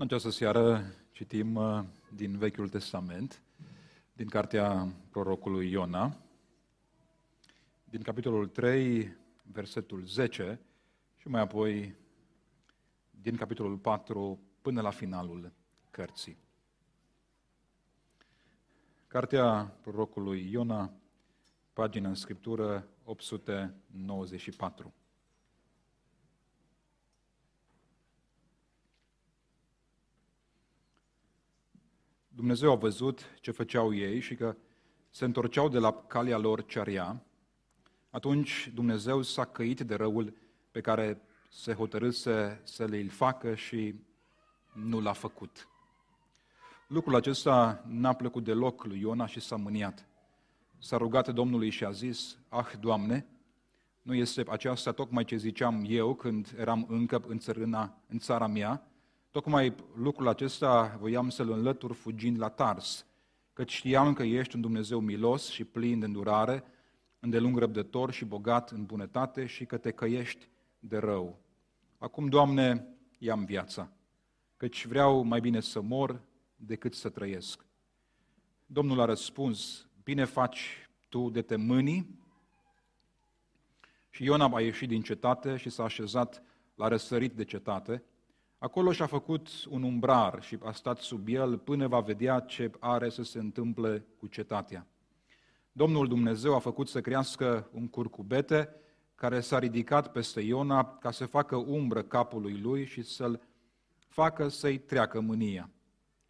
În această seară citim uh, din Vechiul Testament, din cartea prorocului Iona, din capitolul 3, versetul 10 și mai apoi din capitolul 4 până la finalul cărții. Cartea prorocului Iona, pagina în scriptură 894. Dumnezeu a văzut ce făceau ei și că se întorceau de la calea lor cearea, atunci Dumnezeu s-a căit de răul pe care se hotărâse să le-l facă și nu l-a făcut. Lucrul acesta n-a plăcut deloc lui Iona și s-a mâniat. S-a rugat Domnului și a zis, Ah, Doamne, nu este aceasta tocmai ce ziceam eu când eram încă în, țărâna, în țara mea, Tocmai lucrul acesta voiam să-l înlătur fugind la Tars, căci știam că ești un Dumnezeu milos și plin de îndurare, îndelung răbdător și bogat în bunătate și că te căiești de rău. Acum, Doamne, ia-mi viața, căci vreau mai bine să mor decât să trăiesc. Domnul a răspuns, bine faci tu de te mâni. Și Iona a ieșit din cetate și s-a așezat la răsărit de cetate, Acolo și-a făcut un umbrar și a stat sub el până va vedea ce are să se întâmple cu cetatea. Domnul Dumnezeu a făcut să crească un curcubete care s-a ridicat peste Iona ca să facă umbră capului lui și să-l facă să-i treacă mânia.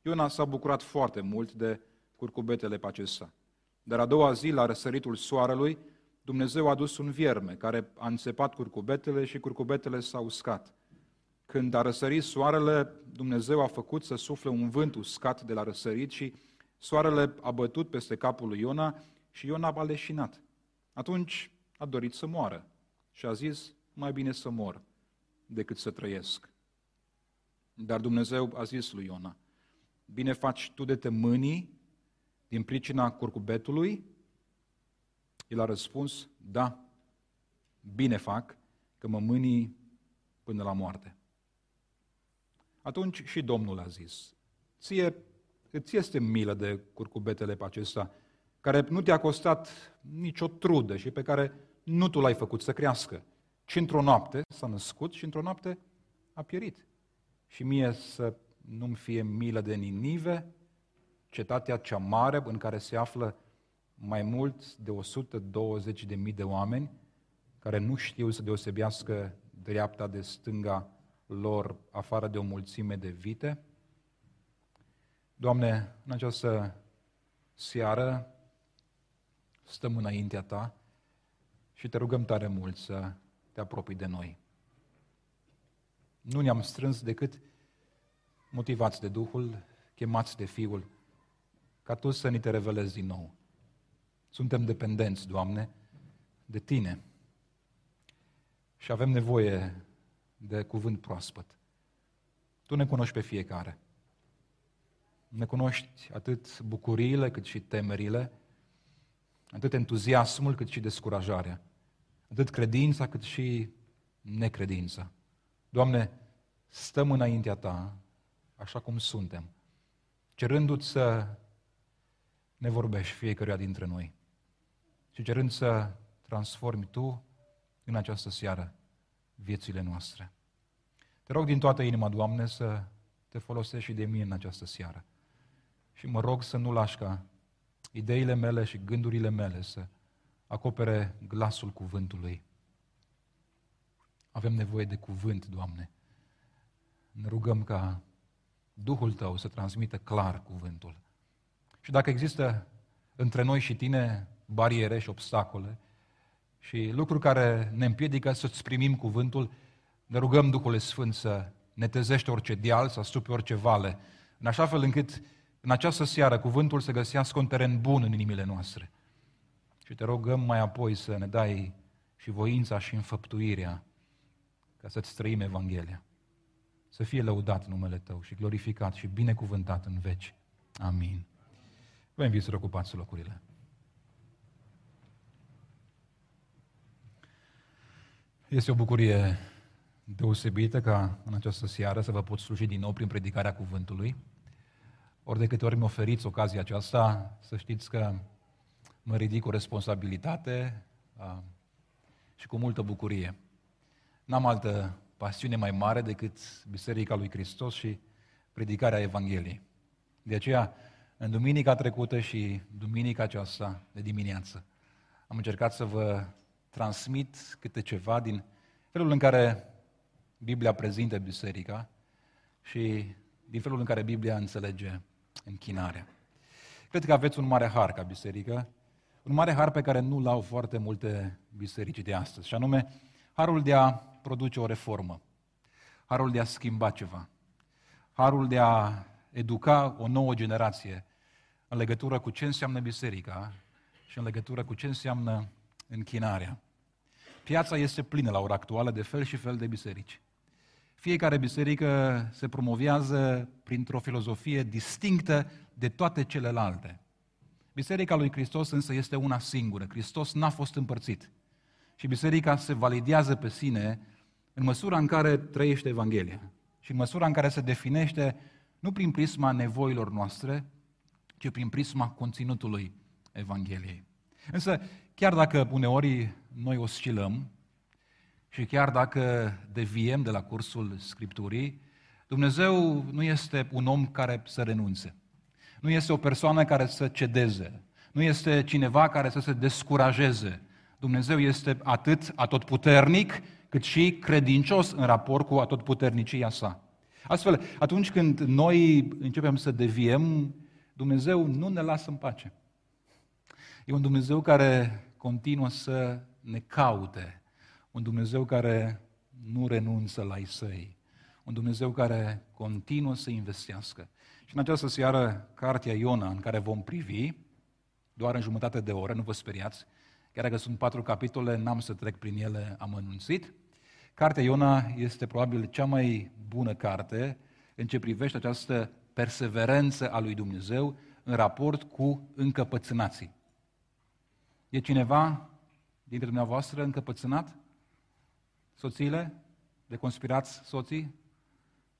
Iona s-a bucurat foarte mult de curcubetele pe acesta. Dar a doua zi, la răsăritul soarelui, Dumnezeu a dus un vierme care a înțepat curcubetele și curcubetele s-au uscat. Când a răsărit soarele, Dumnezeu a făcut să sufle un vânt uscat de la răsărit și soarele a bătut peste capul lui Iona și Iona a leșinat. Atunci a dorit să moară și a zis, mai bine să mor decât să trăiesc. Dar Dumnezeu a zis lui Iona, bine faci tu de te mânii din pricina curcubetului? El a răspuns, da, bine fac că mă mânii până la moarte. Atunci și Domnul a zis, ție îți este milă de curcubetele pe acesta, care nu te-a costat nicio trudă și pe care nu tu l-ai făcut să crească, ci într-o noapte s-a născut și într-o noapte a pierit. Și mie să nu-mi fie milă de Ninive, cetatea cea mare în care se află mai mult de 120.000 de mii de oameni care nu știu să deosebească dreapta de stânga lor afară de o mulțime de vite. Doamne, în această seară stăm înaintea Ta și te rugăm tare mult să te apropii de noi. Nu ne-am strâns decât motivați de Duhul, chemați de Fiul, ca Tu să ni te revelezi din nou. Suntem dependenți, Doamne, de Tine. Și avem nevoie de cuvânt proaspăt. Tu ne cunoști pe fiecare. Ne cunoști atât bucuriile cât și temerile, atât entuziasmul cât și descurajarea, atât credința cât și necredința. Doamne, stăm înaintea Ta, așa cum suntem, cerându-ți să ne vorbești fiecăruia dintre noi și cerând să transformi Tu în această seară viețile noastre. Te rog din toată inima, Doamne, să te folosești și de mine în această seară. Și mă rog să nu lași ca ideile mele și gândurile mele să acopere glasul cuvântului. Avem nevoie de cuvânt, Doamne. Ne rugăm ca Duhul Tău să transmită clar cuvântul. Și dacă există între noi și Tine bariere și obstacole, și lucruri care ne împiedică să-ți primim cuvântul, ne rugăm Duhul Sfânt să netezește orice deal, să astupe orice vale, în așa fel încât în această seară cuvântul să găsească un teren bun în inimile noastre. Și te rugăm mai apoi să ne dai și voința și înfăptuirea ca să-ți trăim Evanghelia. Să fie lăudat numele Tău și glorificat și binecuvântat în veci. Amin. Vă invit să ocupați locurile. Este o bucurie deosebită ca în această seară să vă pot sluji din nou prin predicarea cuvântului. Ori de câte ori mi oferiți ocazia aceasta, să știți că mă ridic cu responsabilitate a, și cu multă bucurie. N-am altă pasiune mai mare decât Biserica lui Hristos și predicarea Evangheliei. De aceea, în duminica trecută și duminica aceasta de dimineață, am încercat să vă transmit câte ceva din felul în care Biblia prezintă biserica și din felul în care Biblia înțelege închinarea. Cred că aveți un mare har ca biserică, un mare har pe care nu-l au foarte multe biserici de astăzi, și anume harul de a produce o reformă, harul de a schimba ceva, harul de a educa o nouă generație în legătură cu ce înseamnă biserica și în legătură cu ce înseamnă închinarea. Piața este plină la ora actuală de fel și fel de biserici. Fiecare biserică se promovează printr-o filozofie distinctă de toate celelalte. Biserica lui Hristos însă este una singură. Hristos n-a fost împărțit. Și biserica se validează pe sine în măsura în care trăiește Evanghelia și în măsura în care se definește nu prin prisma nevoilor noastre, ci prin prisma conținutului Evangheliei. Însă, chiar dacă uneori noi oscilăm și chiar dacă deviem de la cursul Scripturii, Dumnezeu nu este un om care să renunțe. Nu este o persoană care să cedeze. Nu este cineva care să se descurajeze. Dumnezeu este atât atotputernic, cât și credincios în raport cu atotputernicia sa. Astfel, atunci când noi începem să deviem, Dumnezeu nu ne lasă în pace. E un Dumnezeu care continuă să ne caute, un Dumnezeu care nu renunță la ei săi, un Dumnezeu care continuă să investească. Și în această seară, cartea Iona, în care vom privi, doar în jumătate de oră, nu vă speriați, chiar dacă sunt patru capitole, n-am să trec prin ele amănunțit. Cartea Iona este probabil cea mai bună carte în ce privește această perseverență a lui Dumnezeu în raport cu încăpățânații. E cineva dintre dumneavoastră încăpățânat? Soțiile? De conspirați soții?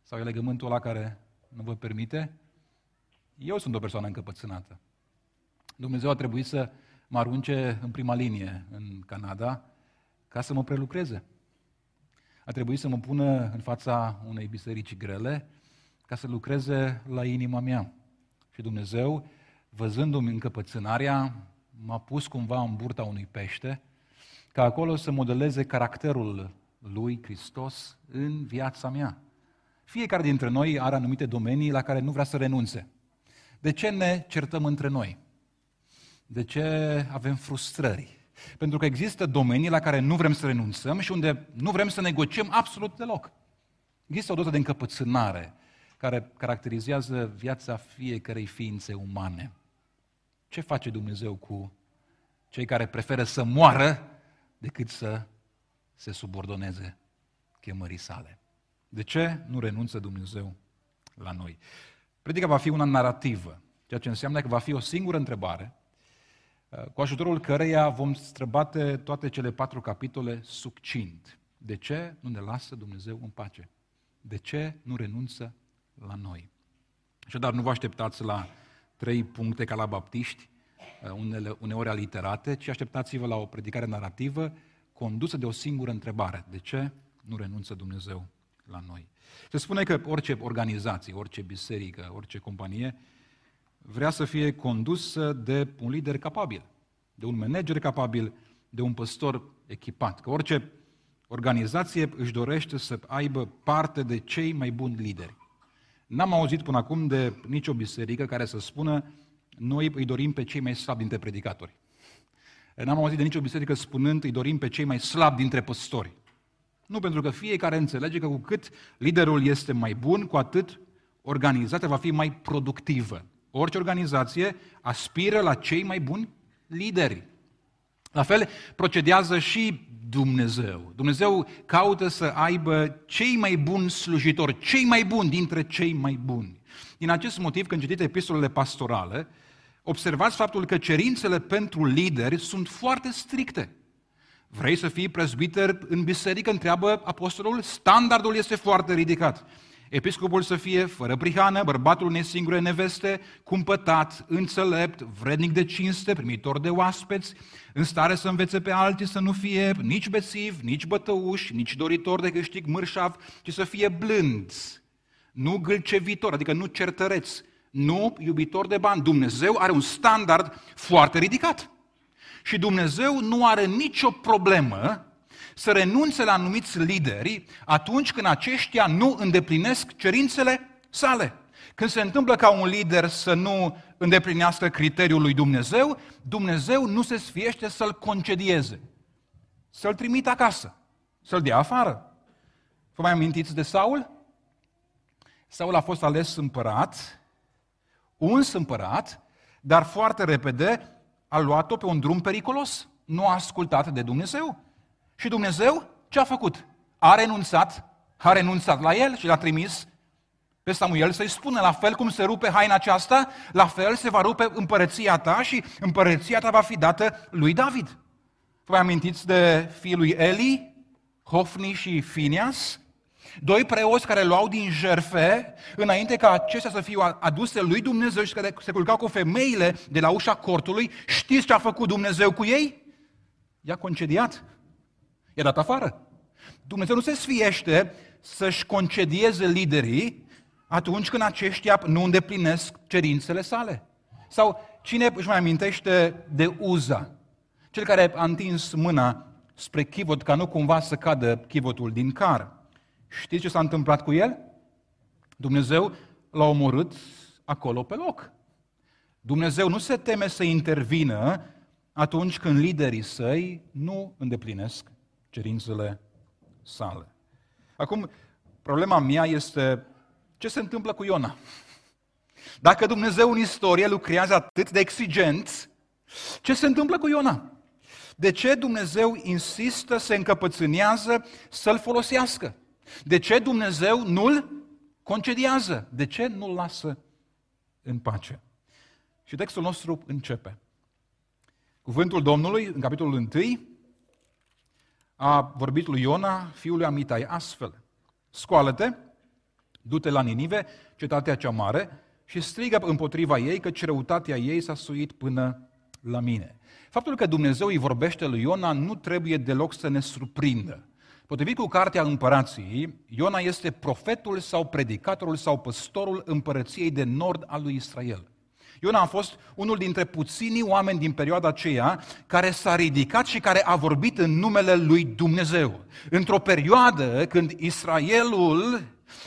Sau e legământul ăla care nu vă permite? Eu sunt o persoană încăpățânată. Dumnezeu a trebuit să mă arunce în prima linie în Canada ca să mă prelucreze. A trebuit să mă pună în fața unei biserici grele ca să lucreze la inima mea. Și Dumnezeu, văzându-mi încăpățânarea, m-a pus cumva în burta unui pește, ca acolo să modeleze caracterul lui Hristos în viața mea. Fiecare dintre noi are anumite domenii la care nu vrea să renunțe. De ce ne certăm între noi? De ce avem frustrări? Pentru că există domenii la care nu vrem să renunțăm și unde nu vrem să negociem absolut deloc. Există o doză de încăpățânare care caracterizează viața fiecarei ființe umane. Ce face Dumnezeu cu cei care preferă să moară decât să se subordoneze chemării sale? De ce nu renunță Dumnezeu la noi? Predica va fi una narrativă, ceea ce înseamnă că va fi o singură întrebare, uh, cu ajutorul căreia vom străbate toate cele patru capitole succint. De ce nu ne lasă Dumnezeu în pace? De ce nu renunță la noi? Așadar, nu vă așteptați la trei puncte ca la baptiști, uh, unele, uneori aliterate, ci așteptați-vă la o predicare narrativă condusă de o singură întrebare. De ce nu renunță Dumnezeu la noi? Se spune că orice organizație, orice biserică, orice companie vrea să fie condusă de un lider capabil, de un manager capabil, de un păstor echipat. Că orice organizație își dorește să aibă parte de cei mai buni lideri. N-am auzit până acum de nicio biserică care să spună noi îi dorim pe cei mai slabi dintre predicatori. N-am auzit de nicio biserică spunând îi dorim pe cei mai slabi dintre păstori. Nu, pentru că fiecare înțelege că cu cât liderul este mai bun, cu atât organizația va fi mai productivă. Orice organizație aspiră la cei mai buni lideri. La fel procedează și Dumnezeu. Dumnezeu caută să aibă cei mai buni slujitori, cei mai buni dintre cei mai buni. Din acest motiv, când citiți epistolele pastorale, observați faptul că cerințele pentru lideri sunt foarte stricte. Vrei să fii prezbiter în biserică? Întreabă apostolul. Standardul este foarte ridicat. Episcopul să fie fără prihană, bărbatul unei singure neveste, cumpătat, înțelept, vrednic de cinste, primitor de oaspeți, în stare să învețe pe alții să nu fie nici bețiv, nici bătăuș, nici doritor de câștig mărșav, ci să fie blând, nu gâlcevitor, adică nu certăreț, nu iubitor de bani. Dumnezeu are un standard foarte ridicat. Și Dumnezeu nu are nicio problemă să renunțe la anumiți lideri atunci când aceștia nu îndeplinesc cerințele sale. Când se întâmplă ca un lider să nu îndeplinească criteriul lui Dumnezeu, Dumnezeu nu se sfiește să-l concedieze, să-l trimită acasă, să-l dea afară. Vă mai amintiți de Saul? Saul a fost ales împărat, uns împărat, dar foarte repede a luat-o pe un drum periculos. Nu a ascultat de Dumnezeu. Și Dumnezeu ce a făcut? A renunțat, a renunțat la el și l-a trimis pe Samuel să-i spună, la fel cum se rupe haina aceasta, la fel se va rupe împărăția ta și împărăția ta va fi dată lui David. Vă amintiți de fiul lui Eli, Hofni și Finias? Doi preoți care luau din jerfe înainte ca acestea să fie aduse lui Dumnezeu și care se culcau cu femeile de la ușa cortului. Știți ce a făcut Dumnezeu cu ei? I-a concediat. I-a dat afară. Dumnezeu nu se sfiește să-și concedieze liderii atunci când aceștia nu îndeplinesc cerințele sale. Sau cine își mai amintește de Uza? Cel care a întins mâna spre chivot ca nu cumva să cadă chivotul din car. Știți ce s-a întâmplat cu el? Dumnezeu l-a omorât acolo pe loc. Dumnezeu nu se teme să intervină atunci când liderii săi nu îndeplinesc cerințele sale. Acum, problema mea este ce se întâmplă cu Iona. Dacă Dumnezeu în istorie lucrează atât de exigent, ce se întâmplă cu Iona? De ce Dumnezeu insistă, se încăpățânează să-l folosească? De ce Dumnezeu nu-l concediază? De ce nu-l lasă în pace? Și textul nostru începe. Cuvântul Domnului, în capitolul 1, a vorbit lui Iona, fiul lui Amitai, astfel. Scoală-te, du-te la Ninive, cetatea cea mare, și strigă împotriva ei că răutatea ei s-a suit până la mine. Faptul că Dumnezeu îi vorbește lui Iona nu trebuie deloc să ne surprindă. Potrivit cu Cartea Împărației, Iona este profetul sau predicatorul sau păstorul împărăției de nord al lui Israel. Iona a fost unul dintre puținii oameni din perioada aceea care s-a ridicat și care a vorbit în numele lui Dumnezeu. Într-o perioadă când Israelul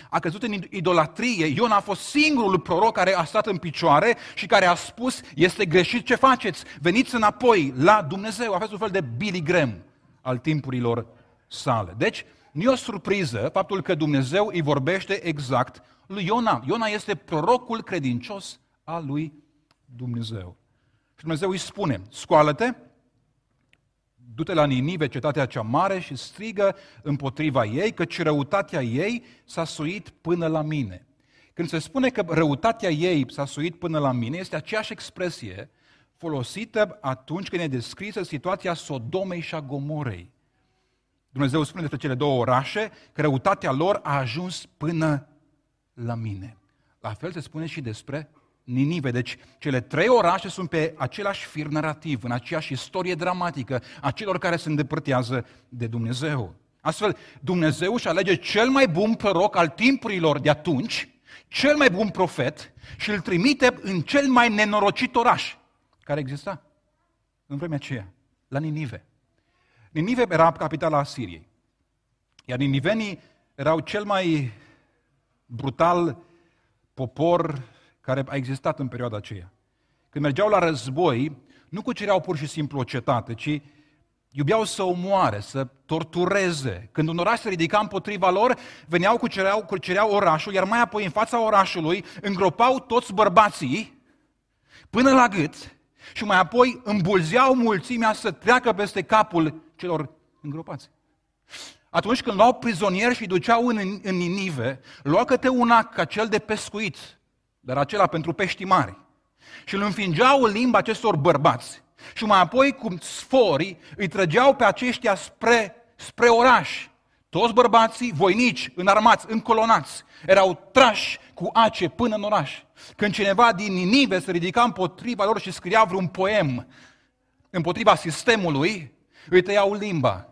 a căzut în idolatrie, Iona a fost singurul proroc care a stat în picioare și care a spus, este greșit ce faceți, veniți înapoi la Dumnezeu. A fost un fel de Billy Graham al timpurilor sale. Deci, nu e o surpriză faptul că Dumnezeu îi vorbește exact lui Iona. Iona este prorocul credincios al lui Dumnezeu. Și Dumnezeu îi spune, scoală-te, du-te la Ninive, cetatea cea mare, și strigă împotriva ei, căci răutatea ei s-a suit până la mine. Când se spune că răutatea ei s-a suit până la mine, este aceeași expresie folosită atunci când e descrisă situația Sodomei și a Gomorei. Dumnezeu spune despre cele două orașe că răutatea lor a ajuns până la mine. La fel se spune și despre Ninive. Deci cele trei orașe sunt pe același fir narrativ, în aceeași istorie dramatică a celor care se îndepărtează de Dumnezeu. Astfel, Dumnezeu își alege cel mai bun proroc al timpurilor de atunci, cel mai bun profet și îl trimite în cel mai nenorocit oraș care exista în vremea aceea, la Ninive. Ninive era capitala Asiriei. Iar ninivenii erau cel mai brutal popor care a existat în perioada aceea. Când mergeau la război, nu cucereau pur și simplu o cetate, ci iubeau să omoare, să tortureze. Când un oraș se ridica împotriva lor, veneau, cucereau, cucereau orașul, iar mai apoi în fața orașului îngropau toți bărbații până la gât și mai apoi îmbulzeau mulțimea să treacă peste capul celor îngropați. Atunci când luau prizonieri și duceau în, în Ninive, luau câte una ca cel de pescuit, dar acela pentru pești mari. Și îl înfingeau în limba acestor bărbați. Și mai apoi, cum sforii, îi trăgeau pe aceștia spre, spre oraș. Toți bărbații voinici, înarmați, încolonați, erau trași cu ace până în oraș. Când cineva din Ninive se ridica împotriva lor și scria vreun poem împotriva sistemului, îi tăiau limba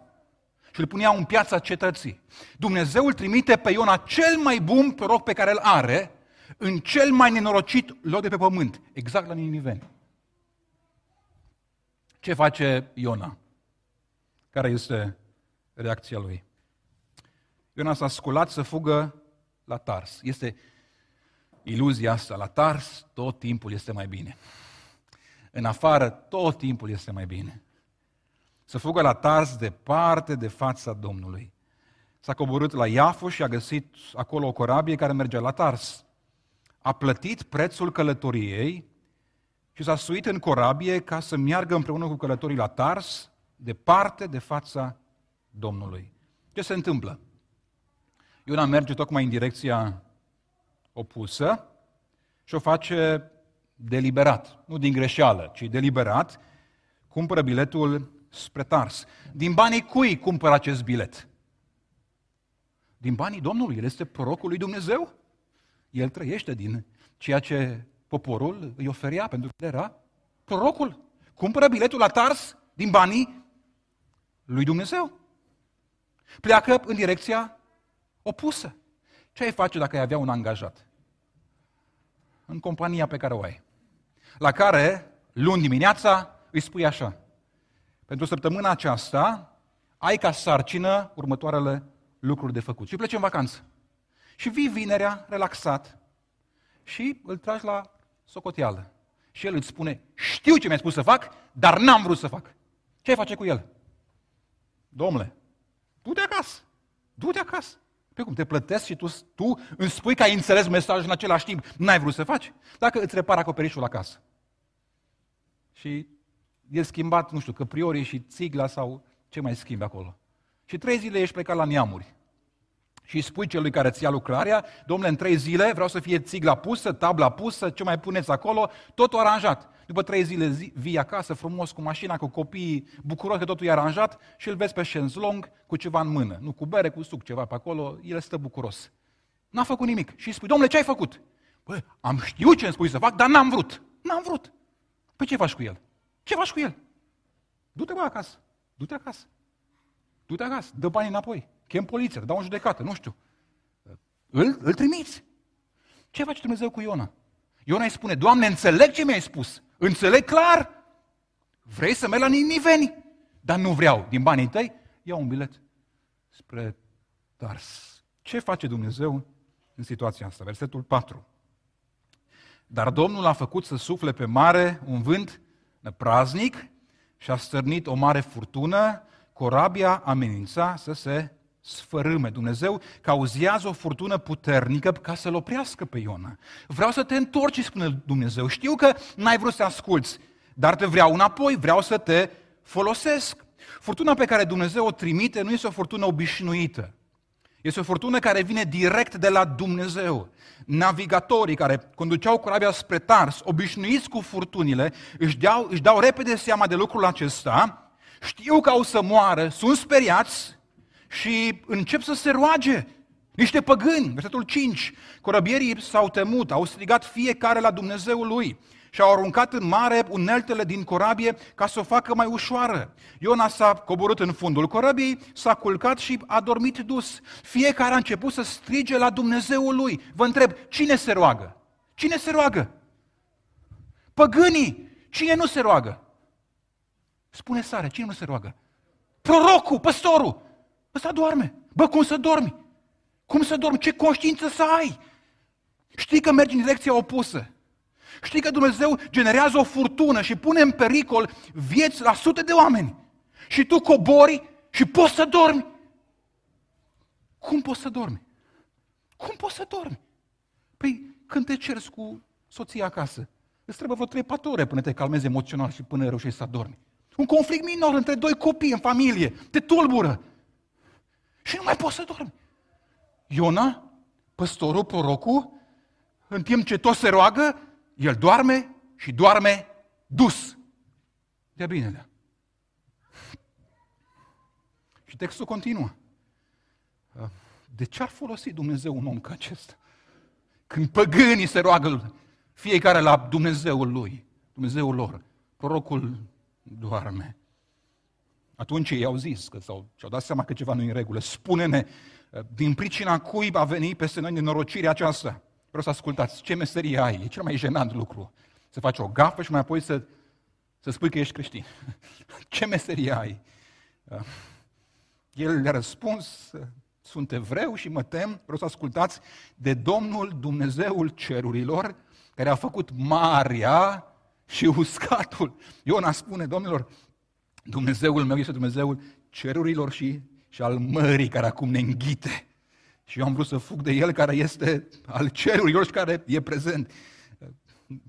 și îl puneau în piața cetății. Dumnezeu îl trimite pe Iona cel mai bun proroc pe care îl are, în cel mai nenorocit loc de pe pământ, exact la Niniveni. Ce face Iona? Care este reacția lui? Iona s-a sculat să fugă la Tars. Este iluzia asta. La Tars tot timpul este mai bine. În afară tot timpul este mai bine. Să fugă la Tars departe de fața Domnului. S-a coborât la Iafo și a găsit acolo o corabie care mergea la Tars. A plătit prețul călătoriei și s-a suit în corabie ca să meargă împreună cu călătorii la Tars, departe de fața Domnului. Ce se întâmplă? Iona merge tocmai în direcția opusă și o face deliberat, nu din greșeală, ci deliberat, cumpără biletul spre Tars. Din banii cui cumpără acest bilet? Din banii Domnului. El este prorocul lui Dumnezeu. El trăiește din ceea ce poporul îi oferea, pentru că era prorocul. Cumpără biletul la Tars din banii lui Dumnezeu. Pleacă în direcția opusă. Ce ai face dacă ai avea un angajat? În compania pe care o ai. La care, luni dimineața, îi spui așa. Pentru săptămâna aceasta, ai ca sarcină următoarele lucruri de făcut. Și pleci în vacanță. Și vii vinerea, relaxat, și îl tragi la socoteală. Și el îți spune, știu ce mi-ai spus să fac, dar n-am vrut să fac. Ce ai face cu el? Domnule, du-te acasă. Du-te acasă. Pe cum te plătesc și tu, tu îmi spui că ai înțeles mesajul în același timp, n-ai vrut să faci? Dacă îți repar acoperișul acasă. Și e schimbat, nu știu, că priorii și țigla sau ce mai schimbi acolo. Și trei zile ești plecat la neamuri și îi spui celui care ți ia lucrarea, domnule, în trei zile vreau să fie țigla pusă, tabla pusă, ce mai puneți acolo, totul aranjat. După trei zile zi, vii acasă frumos cu mașina, cu copiii, bucuros că totul e aranjat și îl vezi pe șenzlong cu ceva în mână. Nu cu bere, cu suc, ceva pe acolo, el stă bucuros. N-a făcut nimic. Și îi spui, domnule, ce ai făcut? Bă, am știut ce îmi spui să fac, dar n-am vrut. N-am vrut. Păi ce faci cu el? Ce faci cu el? Du-te bă acasă. Du-te acasă. Du-te acasă. Dă banii înapoi chem poliția, dau în judecată, nu știu. Îl, îl trimiți. Ce face Dumnezeu cu Iona? Iona îi spune, Doamne, înțeleg ce mi-ai spus. Înțeleg clar. Vrei să merg la Niveni? Dar nu vreau. Din banii tăi, iau un bilet spre Tars. Ce face Dumnezeu în situația asta? Versetul 4. Dar Domnul a făcut să sufle pe mare un vânt praznic și a stârnit o mare furtună, corabia amenința să se sfărâme. Dumnezeu cauzează o furtună puternică ca să-l oprească pe Iona. Vreau să te întorci, spune Dumnezeu. Știu că n-ai vrut să asculți, dar te vreau înapoi, vreau să te folosesc. Furtuna pe care Dumnezeu o trimite nu este o furtună obișnuită. Este o furtună care vine direct de la Dumnezeu. Navigatorii care conduceau corabia spre Tars, obișnuiți cu furtunile, își dau, își dau repede seama de lucrul acesta, știu că au să moară, sunt speriați, și încep să se roage. Niște păgâni, versetul 5, corăbierii s-au temut, au strigat fiecare la Dumnezeul lui și au aruncat în mare uneltele din corabie ca să o facă mai ușoară. Iona s-a coborât în fundul corabiei, s-a culcat și a dormit dus. Fiecare a început să strige la Dumnezeul lui. Vă întreb, cine se roagă? Cine se roagă? Păgânii! Cine nu se roagă? Spune sare, cine nu se roagă? Prorocul, păstorul! Ăsta doarme. Bă, cum să dormi? Cum să dormi? Ce conștiință să ai? Știi că mergi în direcția opusă. Știi că Dumnezeu generează o furtună și pune în pericol vieți la sute de oameni. Și tu cobori și poți să dormi. Cum poți să dormi? Cum poți să dormi? Păi când te cerți cu soția acasă, îți trebuie vreo 3-4 ore până te calmezi emoțional și până reușești să dormi. Un conflict minor între doi copii în familie te tulbură. Și nu mai poți să dormi. Iona, păstorul, prorocul, în timp ce tot se roagă, el doarme și doarme dus. Ia bine. Și textul continuă. De ce ar folosi Dumnezeu un om ca acesta? Când păgânii se roagă fiecare la Dumnezeul lui, Dumnezeul lor, prorocul doarme. Atunci ei au zis că sau și-au dat seama că ceva nu e în regulă. Spune-ne, din pricina cui a venit peste noi nenorocirea aceasta? Vreau să ascultați, ce meserie ai? E cel mai jenant lucru. Să faci o gafă și mai apoi să, să spui că ești creștin. ce meserie ai? El le-a răspuns, sunt evreu și mă tem, vreau să ascultați, de Domnul Dumnezeul cerurilor, care a făcut marea și uscatul. Iona spune, domnilor, Dumnezeul meu este Dumnezeul cerurilor și, și al mării care acum ne înghite. Și eu am vrut să fug de El care este al cerurilor și care e prezent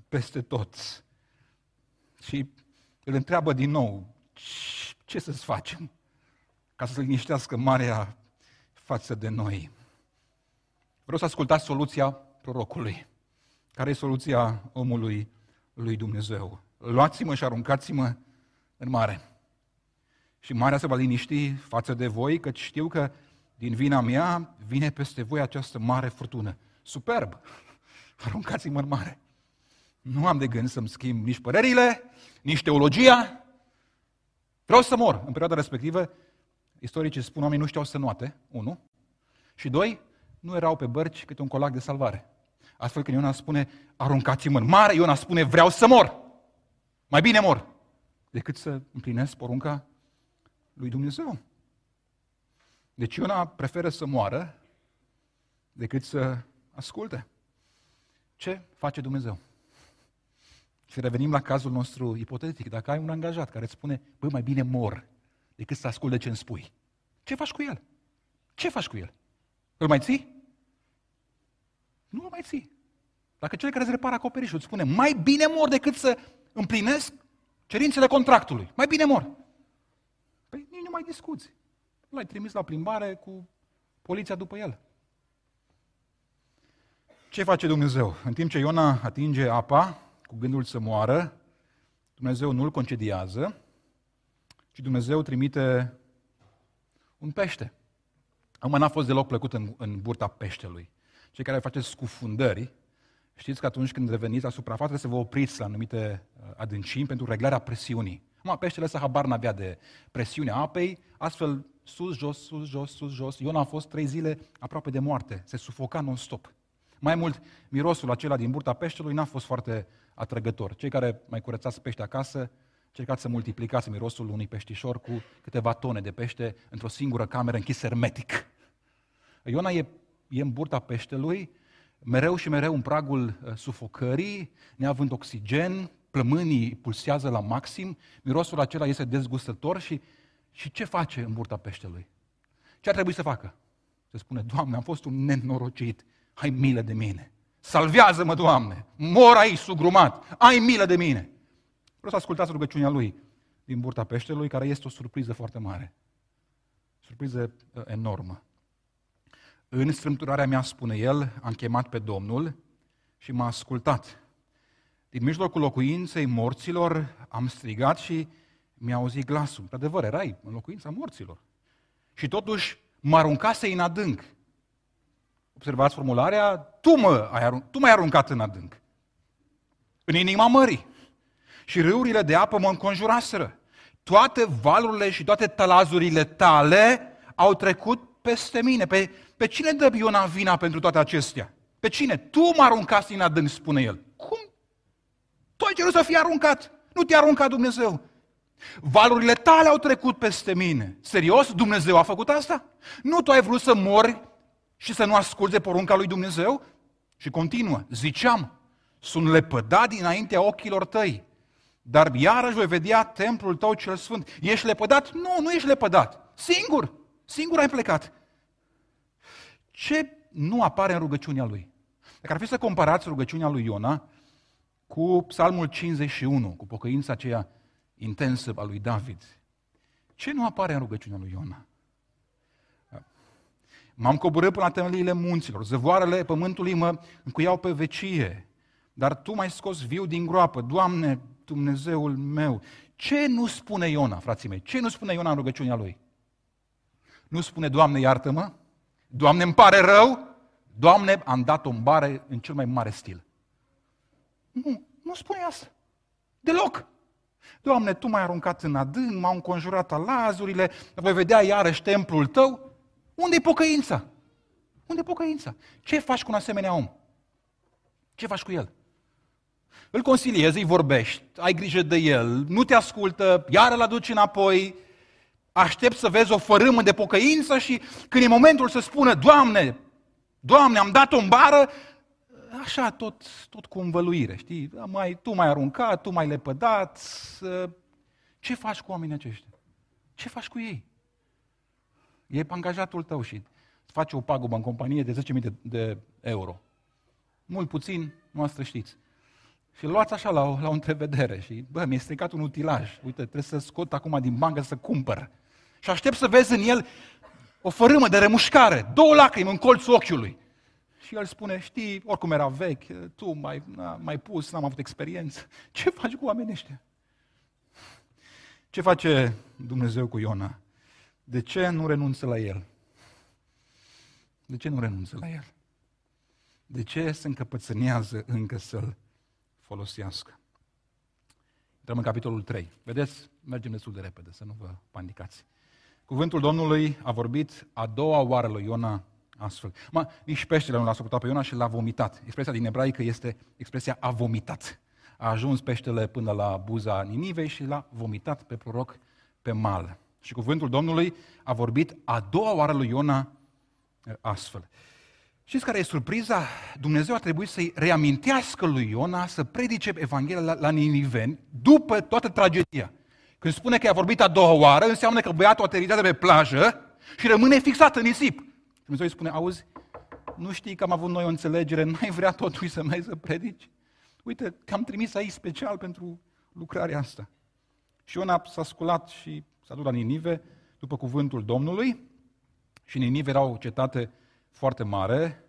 peste tot. Și îl întreabă din nou, ce să-ți facem ca să se liniștească marea față de noi? Vreau să ascultați soluția prorocului. Care e soluția omului lui Dumnezeu? Luați-mă și aruncați-mă în mare. Și marea se va liniști față de voi, că știu că din vina mea vine peste voi această mare furtună. Superb! Aruncați-mă în mare. Nu am de gând să-mi schimb nici părerile, nici teologia. Vreau să mor. În perioada respectivă, istoricii spun, oamenii nu știau să noate, unu. Și doi, nu erau pe bărci câte un colac de salvare. Astfel când Iona spune, aruncați-mă în mare, Iona spune, vreau să mor. Mai bine mor decât să împlinesc porunca lui Dumnezeu. Deci Iona preferă să moară decât să asculte. Ce face Dumnezeu? Și revenim la cazul nostru ipotetic. Dacă ai un angajat care îți spune, băi, mai bine mor decât să asculte ce îmi spui. Ce faci cu el? Ce faci cu el? Îl mai ții? Nu îl mai ții. Dacă cel care îți repară acoperișul îți spune, mai bine mor decât să împlinesc cerințele contractului. Mai bine mor. Păi nici nu mai discuți. L-ai trimis la plimbare cu poliția după el. Ce face Dumnezeu? În timp ce Iona atinge apa cu gândul să moară, Dumnezeu nu-l concediază, ci Dumnezeu trimite un pește. Acum n-a fost deloc plăcut în, în burta peștelui. Cei care faceți scufundări, știți că atunci când reveniți la suprafață să vă opriți la anumite uh, adâncimi pentru reglarea presiunii. Acum peștele să habar n-avea de presiunea apei, astfel sus, jos, sus, jos, sus, jos. Iona a fost trei zile aproape de moarte, se sufoca non-stop. Mai mult, mirosul acela din burta peștelui n-a fost foarte atrăgător. Cei care mai curățați pește acasă, încercați să multiplicați mirosul unui peștișor cu câteva tone de pește într-o singură cameră închis hermetic. Iona e, e în burta peștelui, mereu și mereu în pragul uh, sufocării, neavând oxigen, plămânii pulsează la maxim, mirosul acela este dezgustător și, și ce face în burta peștelui? Ce ar trebui să facă? Se spune, Doamne, am fost un nenorocit, ai milă de mine. Salvează-mă, Doamne, mor aici sugrumat, ai milă de mine. Vreau să ascultați rugăciunea lui din burta peștelui, care este o surpriză foarte mare. Surpriză uh, enormă. În strâmturarea mea, spune el, am chemat pe Domnul și m-a ascultat. Din mijlocul locuinței morților am strigat și mi-a auzit glasul. Pe adevăr, erai în locuința morților. Și totuși mă aruncase în adânc. Observați formularea? Tu, mă, ai arunc, tu m-ai aruncat în adânc. În inima mării. Și râurile de apă mă înconjuraseră. Toate valurile și toate talazurile tale au trecut peste mine. Pe, pe cine dă Iona vina pentru toate acestea? Pe cine? Tu mă aruncasti în adânc, spune el. Cum? Tu ai cerut să fii aruncat. Nu te-a aruncat Dumnezeu. Valurile tale au trecut peste mine. Serios? Dumnezeu a făcut asta? Nu tu ai vrut să mori și să nu asculți de porunca lui Dumnezeu? Și continuă. Ziceam, sunt lepădat dinaintea ochilor tăi, dar iarăși voi vedea templul tău cel sfânt. Ești lepădat? Nu, nu ești lepădat. Singur. Singur ai plecat. Ce nu apare în rugăciunea lui? Dacă ar fi să comparați rugăciunea lui Iona cu Psalmul 51, cu pocăința aceea intensă a lui David, ce nu apare în rugăciunea lui Iona? M-am coborât până la temeliile munților, zăvoarele pământului mă încuiau pe vecie, dar Tu m-ai scos viu din groapă, Doamne, Dumnezeul meu, Ce nu spune Iona, frații mei? Ce nu spune Iona în rugăciunea lui? Nu spune, Doamne, iartă-mă, Doamne, îmi pare rău, Doamne, am dat o bare în cel mai mare stil. Nu, nu spune asta. Deloc. Doamne, Tu m-ai aruncat în adânc, m-au înconjurat alazurile, voi vedea iarăși templul Tău. Unde-i pocăința? Unde-i pocăința? Ce faci cu un asemenea om? Ce faci cu el? Îl consiliezi, îi vorbești, ai grijă de el, nu te ascultă, iar îl aduci înapoi, aștept să vezi o fărâmă de pocăință și când e momentul să spună, Doamne, Doamne, am dat-o în bară, așa tot, tot cu învăluire, știi? Mai, tu mai aruncat, tu mai lepădat. Ce faci cu oamenii aceștia? Ce faci cu ei? E angajatul tău și face o pagubă în companie de 10.000 de, de euro. Mult puțin, noastră știți. Și luați așa la o, la o întrevedere și, bă, mi-e stricat un utilaj. Uite, trebuie să scot acum din bancă să cumpăr. Și aștept să vezi în el o fărâmă de remușcare, două lacrimi în colțul ochiului. Și el spune, știi, oricum era vechi, tu mai, mai pus, n-am avut experiență. Ce faci cu oamenii ăștia? Ce face Dumnezeu cu Iona? De ce nu renunță la el? De ce nu renunță la el? De ce se încăpățânează încă să-l folosească? Intrăm în capitolul 3. Vedeți? Mergem destul de repede, să nu vă panicați. Cuvântul Domnului a vorbit a doua oară lui Iona astfel. Ma, nici peștele nu l-a suportat pe Iona și l-a vomitat. Expresia din ebraică este expresia a vomitat. A ajuns peștele până la buza Ninivei și l-a vomitat pe proroc pe mal. Și cuvântul Domnului a vorbit a doua oară lui Iona eh, astfel. Știți care e surpriza? Dumnezeu a trebuit să-i reamintească lui Iona să predice Evanghelia la, la Niniveni după toată tragedia. Când spune că a vorbit a doua oară, înseamnă că băiatul a aterizat de pe plajă și rămâne fixat în nisip. Și Dumnezeu îi spune, auzi, nu știi că am avut noi o înțelegere, n-ai vrea totuși să mai să predici? Uite, te-am trimis aici special pentru lucrarea asta. Și Iona s-a sculat și s-a dus la Ninive după cuvântul Domnului și Ninive era o cetate foarte mare,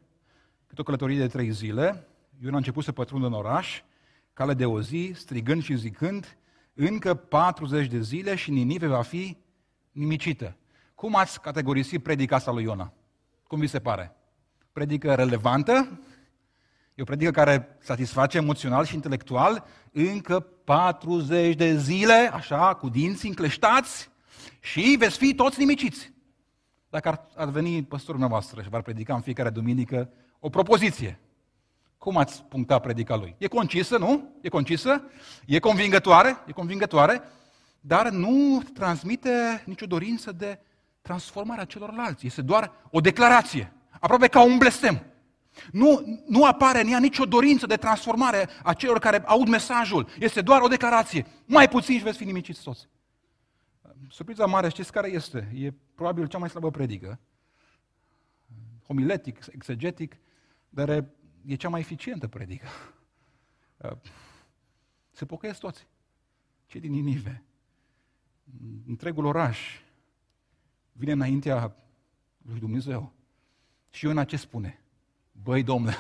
cât o călătorie de trei zile. Iona a început să pătrundă în oraș, cale de o zi, strigând și zicând, încă 40 de zile și Ninive va fi nimicită. Cum ați categorisit predica asta lui Iona? Cum vi se pare? Predică relevantă? E o predică care satisface emoțional și intelectual încă 40 de zile, așa, cu dinții încleștați și veți fi toți nimiciți. Dacă ar, ar veni păstorul dumneavoastră și v-ar predica în fiecare duminică o propoziție, cum ați puncta predica lui? E concisă, nu? E concisă? E convingătoare? E convingătoare, dar nu transmite nicio dorință de transformarea celorlalți. Este doar o declarație, aproape ca un blestem. Nu, nu apare în ea nicio dorință de transformare a celor care aud mesajul. Este doar o declarație. Mai puțin și veți fi nimiciți toți. Surpriza mare, știți care este? E probabil cea mai slabă predică. Homiletic, exegetic, dar e cea mai eficientă predică. Se pocăiesc toți. Cei din Ninive. Întregul oraș vine înaintea lui Dumnezeu. Și Iona ce spune? Băi, domnule,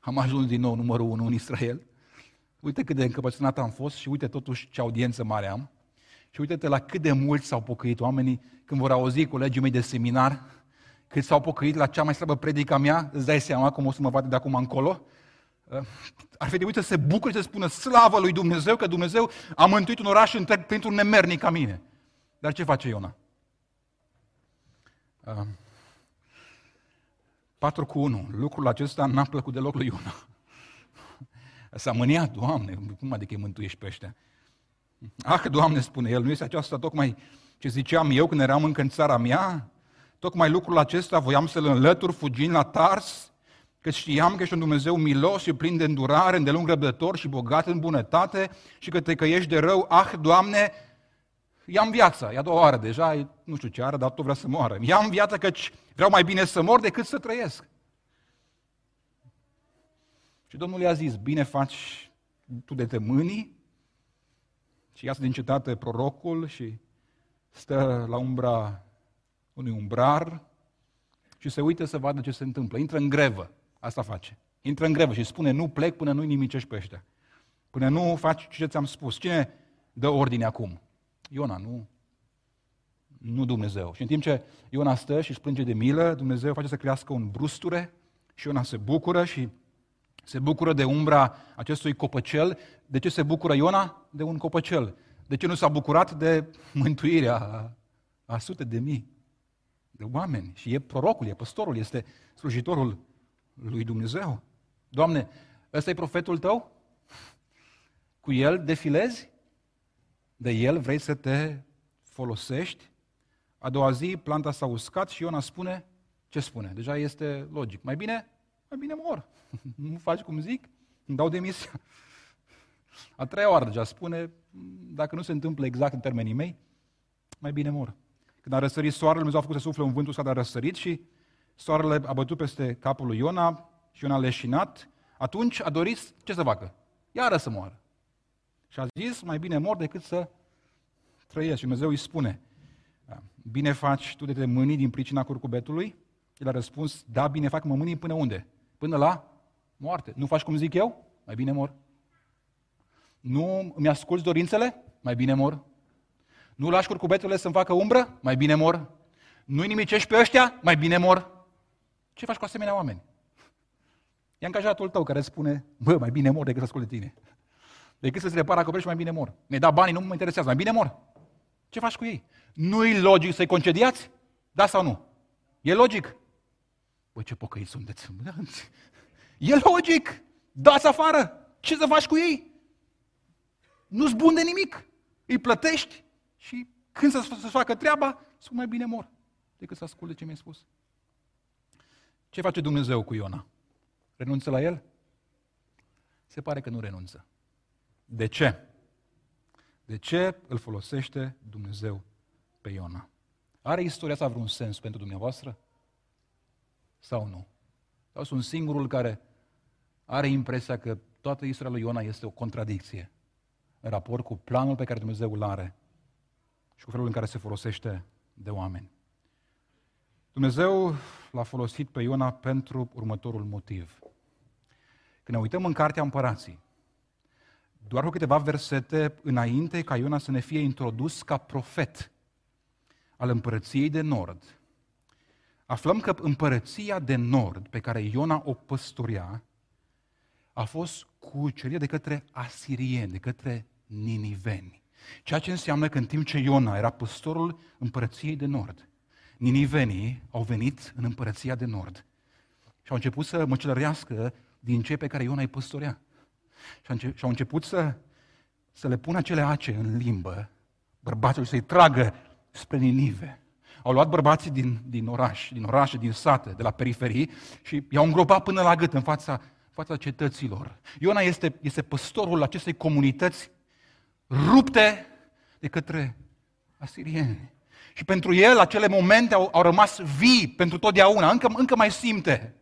am ajuns din nou numărul unu în Israel. Uite cât de încăpățânat am fost și uite totuși ce audiență mare am. Și uite-te la cât de mulți s-au pocăit oamenii când vor auzi colegii mei de seminar, cât s-au pocăit la cea mai slabă predica mea, îți dai seama cum o să mă vadă de acum încolo. Uh, ar fi trebuit să se bucure să spună slavă lui Dumnezeu, că Dumnezeu a mântuit un oraș întreg pentru un nemernic ca mine. Dar ce face Iona? 4 cu 1. Lucrul acesta n-a plăcut deloc lui Iona. S-a mâniat, Doamne, cum adică îi mântuiești pe ăștia? Ah, Doamne, spune el, nu este aceasta tocmai ce ziceam eu când eram încă în țara mea? Tocmai lucrul acesta voiam să-l înlătur fugind la Tars, că știam că ești un Dumnezeu milos și plin de îndurare, îndelung răbdător și bogat în bunătate și că te căiești de rău. Ah, Doamne, ia-mi viața, e a doua oară deja, e, nu știu ce ară, dar tot vrea să moară. Ia-mi viața căci vreau mai bine să mor decât să trăiesc. Și Domnul i-a zis, bine faci tu de te mâni, și iasă din cetate prorocul și stă la umbra unui umbrar și se uită să vadă ce se întâmplă. Intră în grevă, asta face. Intră în grevă și spune, nu plec până nu-i nimicești pe ăștia. Până nu faci ce ți-am spus. Cine dă ordine acum? Iona, nu, nu Dumnezeu. Și în timp ce Iona stă și își plânge de milă, Dumnezeu face să crească un brusture și Iona se bucură și se bucură de umbra acestui copăcel. De ce se bucură Iona? De un copăcel. De ce nu s-a bucurat de mântuirea a, a sute de mii de oameni? Și e prorocul, e păstorul, este slujitorul lui Dumnezeu. Doamne, ăsta e profetul tău? Cu el defilezi? De el vrei să te folosești? A doua zi, planta s-a uscat și Iona spune, ce spune? Deja este logic. Mai bine, mai bine mor. nu faci cum zic? Îmi dau demisia. A treia oară deja spune, dacă nu se întâmplă exact în termenii mei, mai bine mor. Când a răsărit soarele, Dumnezeu a făcut să sufle un vânt uscat, a răsărit și soarele a bătut peste capul lui Iona și Iona a leșinat. Atunci a dorit ce să facă? Iară să moară. Și a zis, mai bine mor decât să trăiesc. Și Dumnezeu îi spune, bine faci tu de te mâni din pricina curcubetului? El a răspuns, da, bine fac, mă mâni până unde? Până la moarte. Nu faci cum zic eu? Mai bine mor. Nu îmi asculți dorințele? Mai bine mor. Nu lași curcubeturile să-mi facă umbră? Mai bine mor. Nu-i nimicești pe ăștia? Mai bine mor. Ce faci cu asemenea oameni? E angajatul tău care spune, bă, mai bine mor decât să ascult de tine. Decât să-ți repara acoperiș, mai bine mor. Ne da banii, nu mă interesează, mai bine mor. Ce faci cu ei? Nu-i logic să-i concediați? Da sau nu? E logic? Băi, ce pocăiți sunteți. E logic. Dați afară. Ce să faci cu ei? Nu-ți bun de nimic. Îi plătești și când să, să facă treaba, sunt mai bine mor decât să asculte ce mi-ai spus. Ce face Dumnezeu cu Iona? Renunță la el? Se pare că nu renunță. De ce? De ce îl folosește Dumnezeu pe Iona? Are istoria asta vreun sens pentru dumneavoastră? Sau nu? Sau sunt singurul care are impresia că toată istoria lui Iona este o contradicție în raport cu planul pe care Dumnezeu îl are și cu felul în care se folosește de oameni. Dumnezeu l-a folosit pe Iona pentru următorul motiv. Când ne uităm în Cartea Împărații, doar cu câteva versete înainte ca Iona să ne fie introdus ca profet al împărăției de nord, aflăm că împărăția de nord pe care Iona o păstorea a fost cucerită de către asirieni, de către niniveni. Ceea ce înseamnă că în timp ce Iona era păstorul împărăției de nord, ninivenii au venit în împărăția de nord și au început să măcelărească din cei pe care Iona îi păstorea. Și au început să, să le pună acele ace în limbă, bărbații să-i tragă spre Ninive. Au luat bărbații din, din oraș, din orașe, din sate, de la periferii și i-au îngropat până la gât în fața, fața cetăților. Iona este, este păstorul acestei comunități rupte de către asirieni. Și pentru el acele momente au, au rămas vii pentru totdeauna, încă, încă mai simte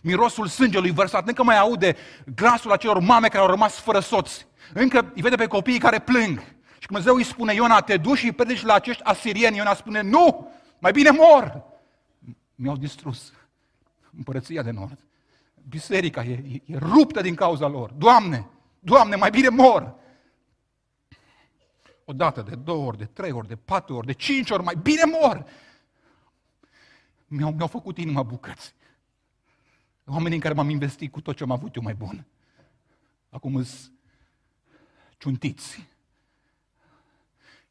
mirosul sângelui vărsat, încă mai aude glasul acelor mame care au rămas fără soți, încă îi vede pe copiii care plâng. Și Dumnezeu îi spune, Iona, te duci și îi predici la acești asirieni. Iona spune, nu, mai bine mor. Mi-au distrus împărăția de nord. Biserica e, e, e ruptă din cauza lor. Doamne, Doamne, mai bine mor. O dată, de două ori, de trei ori, de patru ori, de cinci ori, mai bine mor. Mi-au, mi-au făcut inima bucăți. Oamenii în care m-am investit cu tot ce am avut eu mai bun. Acum sunt ciuntiți.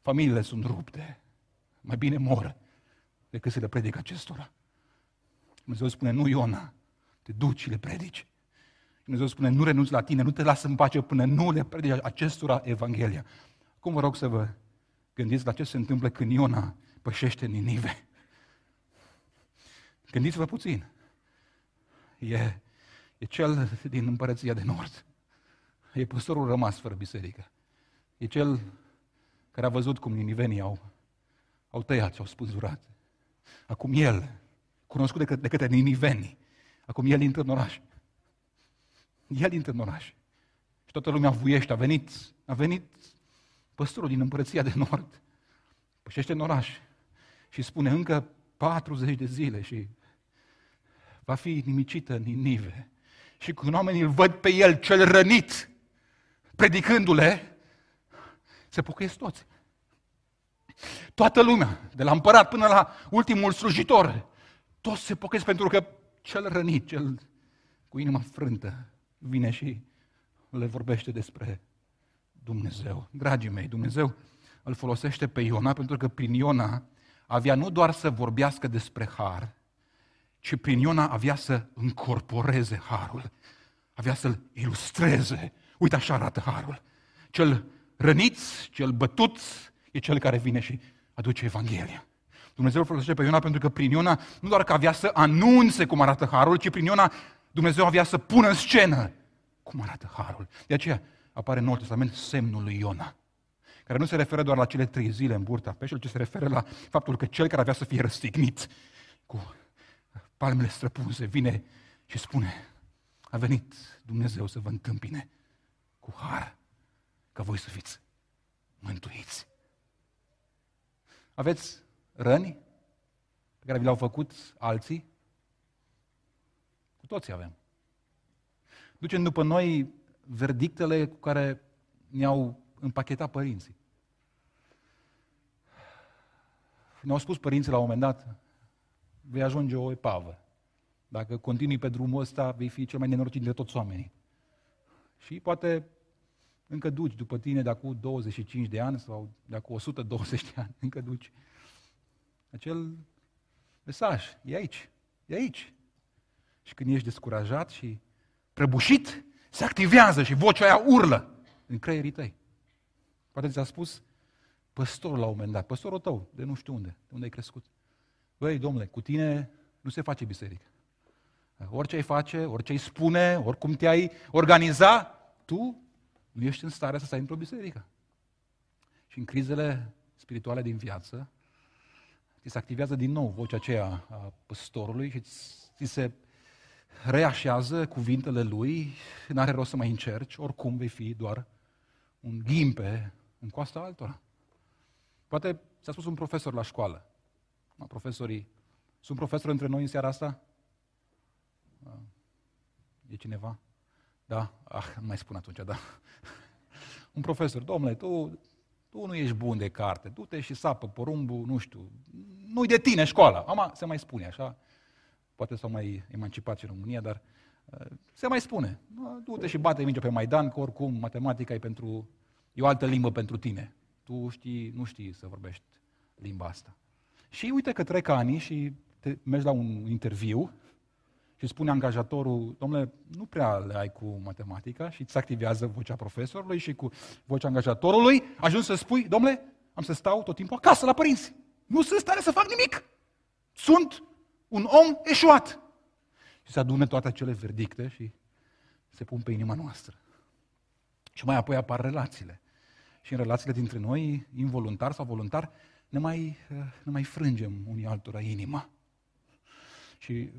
Familiile sunt rupte. Mai bine mor decât să le predic acestora. Dumnezeu spune, nu Iona, te duci și le predici. Dumnezeu spune, nu renunți la tine, nu te lasă în pace până nu le predici acestora Evanghelia. Cum vă rog să vă gândiți la ce se întâmplă când Iona pășește în Ninive. Gândiți-vă puțin. E, e cel din împărăția de nord. E păstorul rămas fără biserică. E cel care a văzut cum ninivenii au, au tăiat și au spulzurat. Acum el, cunoscut de, că, de către niniveni, acum el intră în oraș. El intră în oraș. Și toată lumea vuiește. A venit, a venit păstorul din împărăția de nord. Pășește în oraș și spune încă 40 de zile și va fi nimicită în Ninive. Și când oamenii îl văd pe el, cel rănit, predicându-le, se pocăiesc toți. Toată lumea, de la împărat până la ultimul slujitor, toți se pocăiesc pentru că cel rănit, cel cu inima frântă, vine și le vorbește despre Dumnezeu. Dragii mei, Dumnezeu îl folosește pe Iona pentru că prin Iona avea nu doar să vorbească despre har, ci prin Iona avea să încorporeze harul, avea să-l ilustreze. Uite așa arată harul. Cel rănit, cel bătut, e cel care vine și aduce Evanghelia. Dumnezeu îl folosește pe Iona pentru că prin Iona nu doar că avea să anunțe cum arată harul, ci prin Iona Dumnezeu avea să pună în scenă cum arată harul. De aceea apare în Noul Testament semnul lui Iona, care nu se referă doar la cele trei zile în burta peștelui, ci se referă la faptul că cel care avea să fie răstignit cu palmele străpunse vine și spune, a venit Dumnezeu să vă întâmpine cu har, ca voi să fiți mântuiți. Aveți răni pe care vi le-au făcut alții? Cu toții avem. Ducem după noi verdictele cu care ne-au împachetat părinții. Ne-au spus părinții la un moment dat, vei ajunge o epavă. Dacă continui pe drumul ăsta, vei fi cel mai nenorocit dintre toți oamenii. Și poate încă duci după tine de acum 25 de ani sau de acum 120 de ani, încă duci. Acel mesaj e aici, e aici. Și când ești descurajat și prăbușit, se activează și vocea aia urlă în creierii tăi. Poate ți-a spus păstorul la un moment dat, păstorul tău, de nu știu unde, de unde ai crescut. Băi, domnule, cu tine nu se face biserică. Orice ai face, orice ai spune, oricum te-ai organiza, tu nu ești în stare să stai într-o biserică. Și în crizele spirituale din viață, ți se activează din nou vocea aceea a păstorului și ți se reașează cuvintele lui, n-are rost să mai încerci, oricum vei fi doar un ghimpe în coasta altora. Poate ți-a spus un profesor la școală. Profesorii, sunt profesori între noi în seara asta? E cineva? Da? Ah, nu mai spun atunci, da. Un profesor, domnule, tu, tu nu ești bun de carte, du-te și sapă porumbul, nu știu, nu-i de tine școala. Ama se mai spune așa, poate s-au mai emancipat și în România, dar uh, se mai spune. Du-te și bate minge pe Maidan, că oricum matematica e pentru, e o altă limbă pentru tine. Tu știi, nu știi să vorbești limba asta. Și uite că trec ani și te mergi la un interviu și spune angajatorul, domnule, nu prea le ai cu matematica și îți activează vocea profesorului și cu vocea angajatorului, ajungi să spui, domnule, am să stau tot timpul acasă la părinți. Nu sunt stare să fac nimic. Sunt un om eșuat. Și se adună toate acele verdicte și se pun pe inima noastră. Și mai apoi apar relațiile. Și în relațiile dintre noi, involuntar sau voluntar, ne mai, ne mai frângem unii altora inima. Și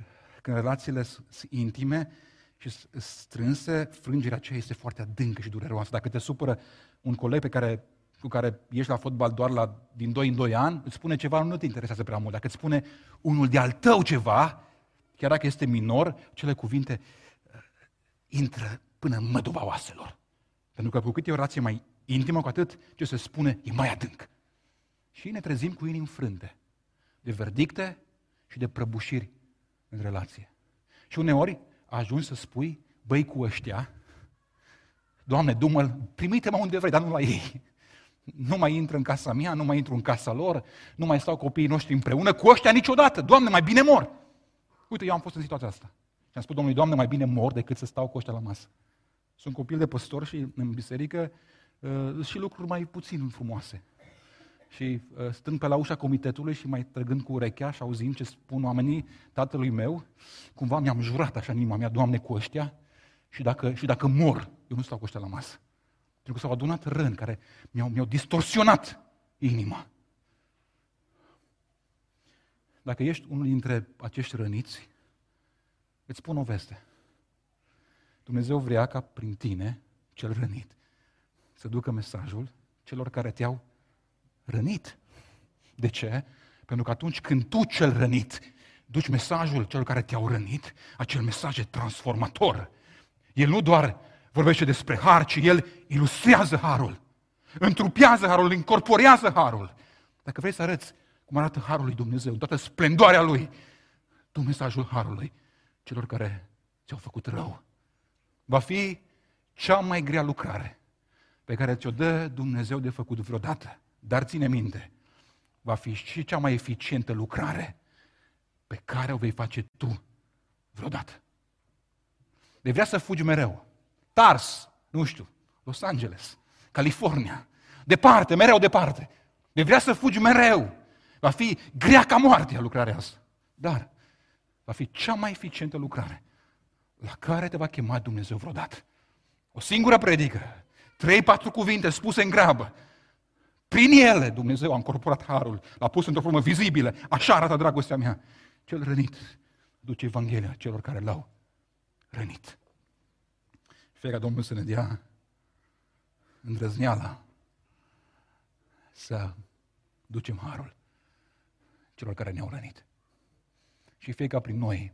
când relațiile sunt intime și strânse, frângerea aceea este foarte adâncă și dureroasă. Dacă te supără un coleg pe care, cu care ești la fotbal doar la, din 2 în 2 ani, îți spune ceva, nu te interesează prea mult. Dacă îți spune unul de al tău ceva, chiar dacă este minor, cele cuvinte uh, intră până în măduva oaselor. Pentru că cu cât e o relație mai intimă, cu atât ce se spune e mai adânc. Și ne trezim cu inimi frânte de verdicte și de prăbușiri în relație. Și uneori ajungi să spui, băi cu ăștia, Doamne, du-mă, trimite-mă unde vrei, dar nu la ei. Nu mai intră în casa mea, nu mai intru în casa lor, nu mai stau copiii noștri împreună cu ăștia niciodată. Doamne, mai bine mor. Uite, eu am fost în situația asta. Și am spus Domnului, Doamne, mai bine mor decât să stau cu ăștia la masă. Sunt copil de păstor și în biserică uh, și lucruri mai puțin frumoase și uh, stând pe la ușa comitetului și mai trăgând cu urechea și auzim ce spun oamenii tatălui meu, cumva mi-am jurat așa în inima mea, Doamne, cu ăștia și dacă, și dacă mor, eu nu stau cu ăștia la masă. Pentru că s-au adunat răni care mi-au, mi-au distorsionat inima. Dacă ești unul dintre acești răniți, îți spun o veste. Dumnezeu vrea ca prin tine, cel rănit, să ducă mesajul celor care te-au rănit. De ce? Pentru că atunci când tu cel rănit duci mesajul celor care te-au rănit, acel mesaj e transformator. El nu doar vorbește despre har, ci el ilustrează harul. Întrupează harul, incorporează harul. Dacă vrei să arăți cum arată Harul lui Dumnezeu, toată splendoarea Lui, tu mesajul Harului celor care ți-au făcut rău. Va fi cea mai grea lucrare pe care ți-o dă Dumnezeu de făcut vreodată. Dar ține minte, va fi și cea mai eficientă lucrare pe care o vei face tu vreodată. De vrea să fugi mereu. Tars, nu știu, Los Angeles, California, departe, mereu departe. De vrea să fugi mereu. Va fi grea ca moartea lucrarea asta. Dar va fi cea mai eficientă lucrare la care te va chema Dumnezeu vreodată. O singură predică, trei, patru cuvinte spuse în grabă. Prin ele Dumnezeu a încorporat harul, l-a pus într-o formă vizibilă. Așa arată dragostea mea. Cel rănit duce Evanghelia celor care l-au rănit. Fie ca Domnul să ne dea îndrăzneala să ducem harul celor care ne-au rănit. Și fie ca prin noi,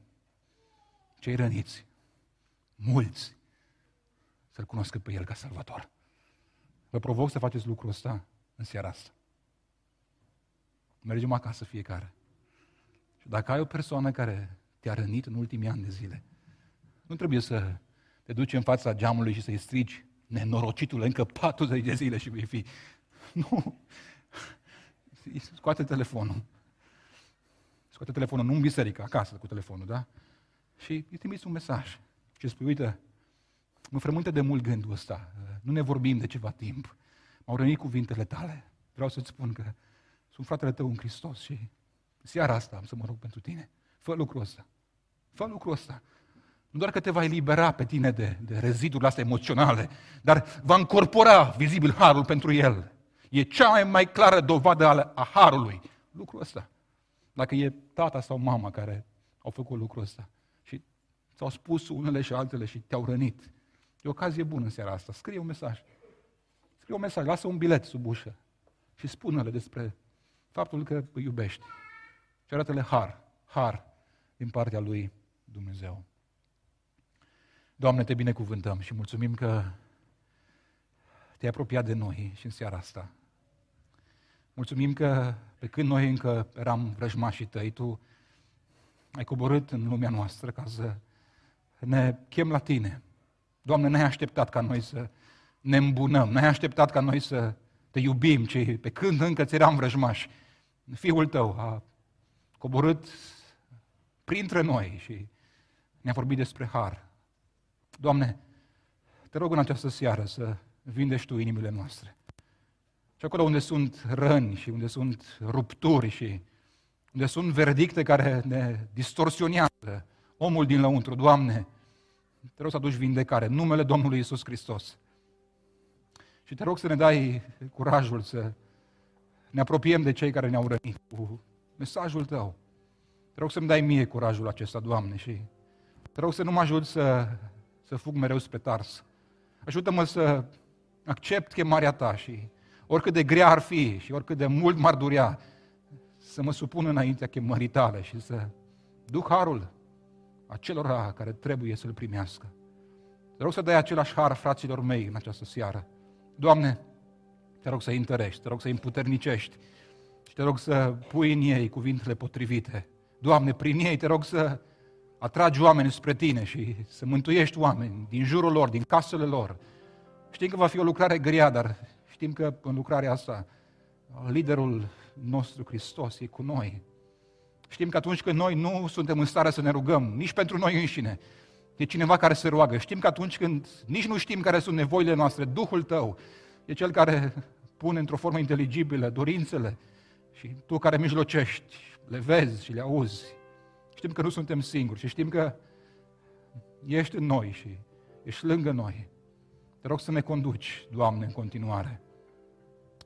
cei răniți, mulți, să-L cunoască pe El ca Salvator. Vă provoc să faceți lucrul ăsta în seara asta. Mergem acasă fiecare. Și dacă ai o persoană care te-a rănit în ultimii ani de zile, nu trebuie să te duci în fața geamului și să-i strigi nenorocitul încă 40 de zile și vei fi. Nu. Scoate telefonul. Scoate telefonul, nu în biserică, acasă cu telefonul, da? Și îi trimiți un mesaj. Și spui, uite, mă frământă de mult gândul ăsta. Nu ne vorbim de ceva timp. M-au rănit cuvintele tale. Vreau să-ți spun că sunt fratele tău în Hristos și seara asta am să mă rog pentru tine. Fă lucrul ăsta. Fă lucrul ăsta. Nu doar că te va elibera pe tine de, de rezidurile astea emoționale, dar va încorpora vizibil harul pentru el. E cea mai, mai clară dovadă a harului. Lucrul ăsta. Dacă e tata sau mama care au făcut lucrul ăsta și ți-au spus unele și altele și te-au rănit, e o ocazie bună în seara asta. Scrie un mesaj. Scrie un mesaj, lasă un bilet sub ușă și spune-le despre faptul că îi iubești. Și arată-le har, har din partea lui Dumnezeu. Doamne, te binecuvântăm și mulțumim că te-ai apropiat de noi și în seara asta. Mulțumim că pe când noi încă eram vrăjmașii tăi, tu ai coborât în lumea noastră ca să ne chem la tine. Doamne, n-ai așteptat ca noi să ne îmbunăm, n-ai așteptat ca noi să te iubim, ci pe când încă ți eram vrăjmași, Fiul tău a coborât printre noi și ne-a vorbit despre har. Doamne, te rog în această seară să vindești Tu inimile noastre. Și acolo unde sunt răni și unde sunt rupturi și unde sunt verdicte care ne distorsionează omul din lăuntru, Doamne, te rog să aduci vindecare numele Domnului Isus Hristos. Și te rog să ne dai curajul să ne apropiem de cei care ne-au rănit cu mesajul Tău. Te rog să-mi dai mie curajul acesta, Doamne, și te rog să nu mă ajut să, să fug mereu spre tars. Ajută-mă să accept chemarea Ta și oricât de grea ar fi și oricât de mult m-ar durea, să mă supun înaintea chemării tale și să duc harul acelora care trebuie să-l primească. Te rog să dai același har fraților mei în această seară. Doamne, te rog să îi întărești, te rog să îi împuternicești și te rog să pui în ei cuvintele potrivite. Doamne, prin ei te rog să atragi oameni spre Tine și să mântuiești oameni din jurul lor, din casele lor. Știm că va fi o lucrare grea, dar știm că în lucrarea asta liderul nostru Hristos e cu noi. Știm că atunci când noi nu suntem în stare să ne rugăm, nici pentru noi înșine, e cineva care se roagă. Știm că atunci când nici nu știm care sunt nevoile noastre, Duhul Tău e Cel care pune într-o formă inteligibilă dorințele și Tu care mijlocești, le vezi și le auzi. Știm că nu suntem singuri și știm că ești în noi și ești lângă noi. Te rog să ne conduci, Doamne, în continuare.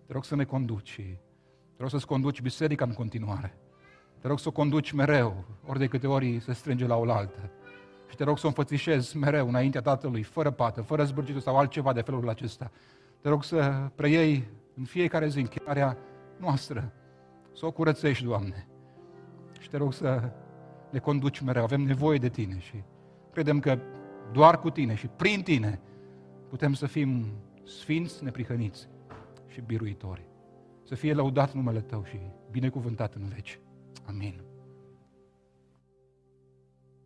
Te rog să ne conduci și te rog să-ți conduci biserica în continuare. Te rog să o conduci mereu, ori de câte ori se strânge la oaltă. Și te rog să o înfățișezi mereu înaintea Tatălui, fără pată, fără zbârcitul sau altceva de felul acesta. Te rog să preiei în fiecare zi închinarea noastră, să o curățești, Doamne. Și te rog să ne conduci mereu. Avem nevoie de Tine și credem că doar cu Tine și prin Tine putem să fim sfinți, neprihăniți și biruitori. să fie lăudat numele Tău și binecuvântat în veci. Amin.